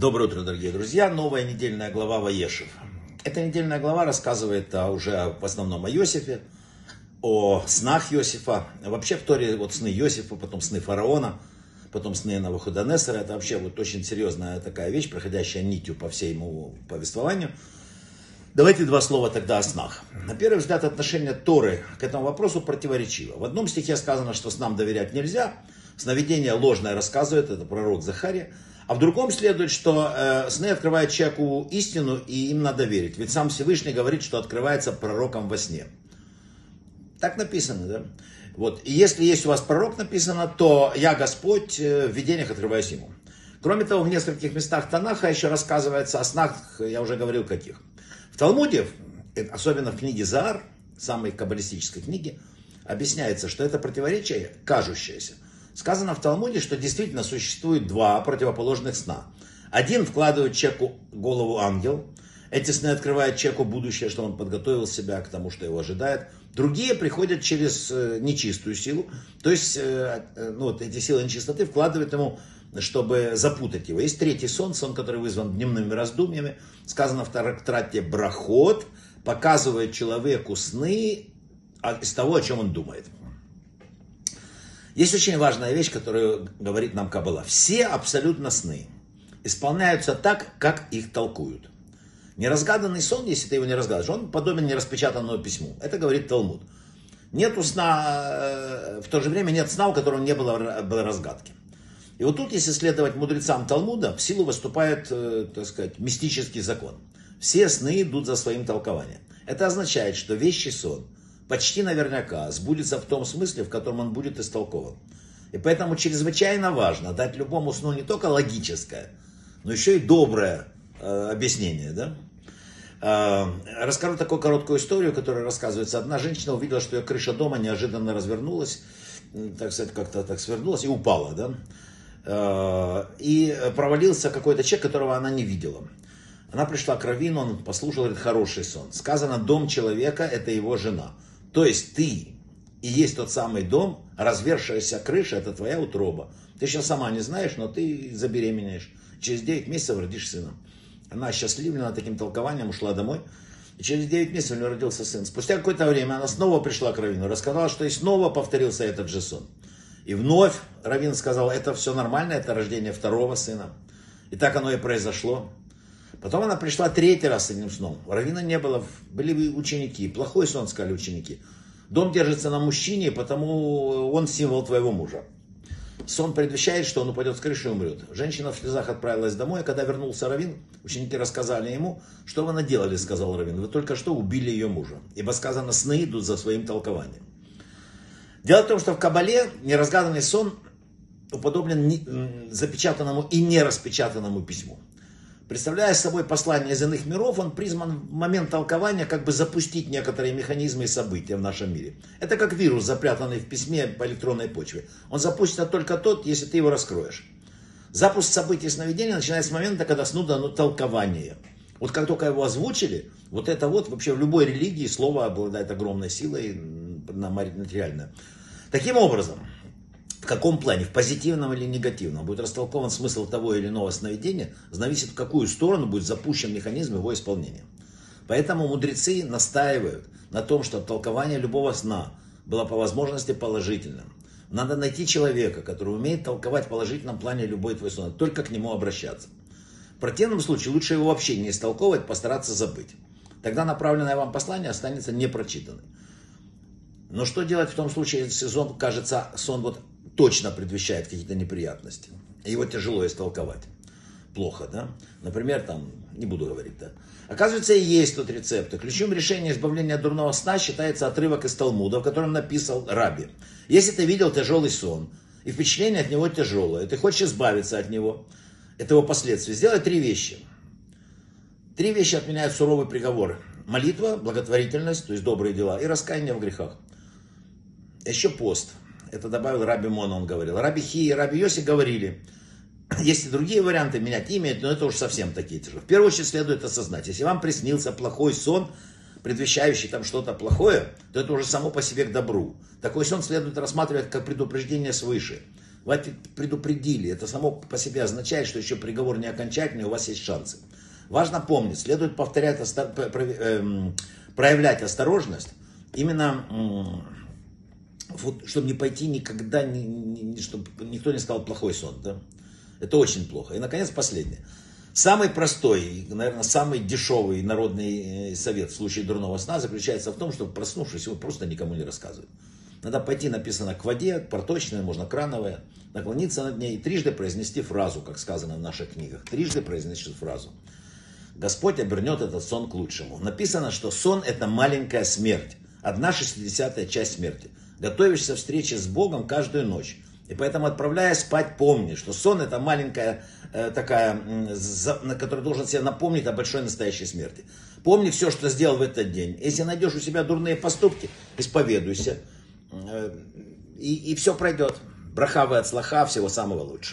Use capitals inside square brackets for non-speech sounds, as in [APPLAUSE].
Доброе утро, дорогие друзья. Новая недельная глава Ваешев. Эта недельная глава рассказывает а, уже в основном о Иосифе, о снах Иосифа. Вообще в Торе вот сны Иосифа, потом сны фараона, потом сны Навуходонесора. Это вообще вот очень серьезная такая вещь, проходящая нитью по всему повествованию. Давайте два слова тогда о снах. На первый взгляд, отношение Торы к этому вопросу противоречиво. В одном стихе сказано, что снам доверять нельзя, сновидение ложное рассказывает, это пророк Захария. А в другом следует, что э, сны открывают человеку истину, и им надо верить. Ведь сам Всевышний говорит, что открывается пророком во сне. Так написано, да? Вот. И если есть у вас пророк написано, то я Господь э, в видениях открываюсь ему. Кроме того, в нескольких местах Танаха еще рассказывается о снах, я уже говорил каких. В Талмуде, э, особенно в книге Заар, самой каббалистической книге, объясняется, что это противоречие кажущееся – Сказано в Талмуде, что действительно существует два противоположных сна. Один вкладывает человеку голову ангел. Эти сны открывают человеку будущее, что он подготовил себя к тому, что его ожидает. Другие приходят через э, нечистую силу. То есть, э, э, ну, вот эти силы нечистоты вкладывают ему, чтобы запутать его. Есть третий сон, сон, который вызван дневными раздумьями. Сказано в трактрате «Брахот», показывает человеку сны из того, о чем он думает. Есть очень важная вещь, которую говорит нам Каббала. Все абсолютно сны исполняются так, как их толкуют. Неразгаданный сон, если ты его не разгадываешь, он подобен нераспечатанному письму. Это говорит Талмуд. Нету сна, э, в то же время нет сна, у которого не было, было разгадки. И вот тут, если следовать мудрецам Талмуда, в силу выступает, э, так сказать, мистический закон. Все сны идут за своим толкованием. Это означает, что вещий сон – почти наверняка сбудется в том смысле, в котором он будет истолкован. И поэтому чрезвычайно важно дать любому сну не только логическое, но еще и доброе э, объяснение. Да? Э, расскажу такую короткую историю, которая рассказывается. Одна женщина увидела, что ее крыша дома неожиданно развернулась, так сказать, как-то так свернулась и упала. Да? Э, и провалился какой-то человек, которого она не видела. Она пришла к Равину, он послушал, говорит, хороший сон. Сказано, дом человека – это его жена. То есть ты и есть тот самый дом, развершаяся крыша, это твоя утроба. Ты сейчас сама не знаешь, но ты забеременеешь. Через 9 месяцев родишь сына. Она счастливлена таким толкованием, ушла домой. И через 9 месяцев у нее родился сын. Спустя какое-то время она снова пришла к Равину, рассказала, что и снова повторился этот же сон. И вновь Равин сказал, это все нормально, это рождение второго сына. И так оно и произошло. Потом она пришла третий раз с этим сном. Равина не было, были ученики. Плохой сон, сказали ученики. Дом держится на мужчине, потому он символ твоего мужа. Сон предвещает, что он упадет с крыши и умрет. Женщина в слезах отправилась домой, а когда вернулся Равин, ученики рассказали ему, что вы наделали, сказал Равин. Вы только что убили ее мужа. Ибо сказано, сны идут за своим толкованием. Дело в том, что в Кабале неразгаданный сон уподоблен запечатанному и нераспечатанному письму представляя собой послание из иных миров, он призван в момент толкования как бы запустить некоторые механизмы и события в нашем мире. Это как вирус, запрятанный в письме по электронной почве. Он запустится только тот, если ты его раскроешь. Запуск событий сновидения начинается с момента, когда сну дано толкование. Вот как только его озвучили, вот это вот вообще в любой религии слово обладает огромной силой материально. Таким образом, каком плане, в позитивном или негативном, будет растолкован смысл того или иного сновидения, зависит в какую сторону будет запущен механизм его исполнения. Поэтому мудрецы настаивают на том, что толкование любого сна было по возможности положительным. Надо найти человека, который умеет толковать в положительном плане любой твой сон, только к нему обращаться. В противном случае лучше его вообще не истолковывать, постараться забыть. Тогда направленное вам послание останется непрочитанным. Но что делать в том случае, если сон, кажется, сон вот точно предвещает какие-то неприятности. Его тяжело истолковать. Плохо, да? Например, там, не буду говорить, да. Оказывается, и есть тут рецепты. Ключевым решением избавления от дурного сна считается отрывок из Талмуда, в котором написал Раби. Если ты видел тяжелый сон, и впечатление от него тяжелое, ты хочешь избавиться от него, это его последствия, сделай три вещи. Три вещи отменяют суровый приговор. Молитва, благотворительность, то есть добрые дела, и раскаяние в грехах. Еще пост. Это добавил Раби Мон, он говорил. Раби Хи и Раби Йоси говорили, [CLEARS THROAT] есть и другие варианты менять имя, но это уж совсем такие тяжелые. В первую очередь следует осознать, если вам приснился плохой сон, предвещающий там что-то плохое, то это уже само по себе к добру. Такой сон следует рассматривать как предупреждение свыше. Вас предупредили. Это само по себе означает, что еще приговор не окончательный, у вас есть шансы. Важно помнить, следует повторять, эм, проявлять осторожность, именно чтобы не пойти никогда, чтобы никто не сказал плохой сон. Да? Это очень плохо. И, наконец, последнее. Самый простой, наверное, самый дешевый народный э, совет в случае дурного сна заключается в том, чтобы проснувшись, его просто никому не рассказывать. Надо пойти, написано к воде, проточная, можно крановая, наклониться над ней и трижды произнести фразу, как сказано в наших книгах. Трижды произнести фразу. Господь обернет этот сон к лучшему. Написано, что сон это маленькая смерть. Одна шестидесятая часть смерти. Готовишься встрече с Богом каждую ночь. И поэтому, отправляя спать, помни, что сон это маленькая э, такая, на которой должен себе напомнить о большой настоящей смерти. Помни все, что сделал в этот день. Если найдешь у себя дурные поступки, исповедуйся. Э, и, и все пройдет. Брахавы от слаха, всего самого лучшего.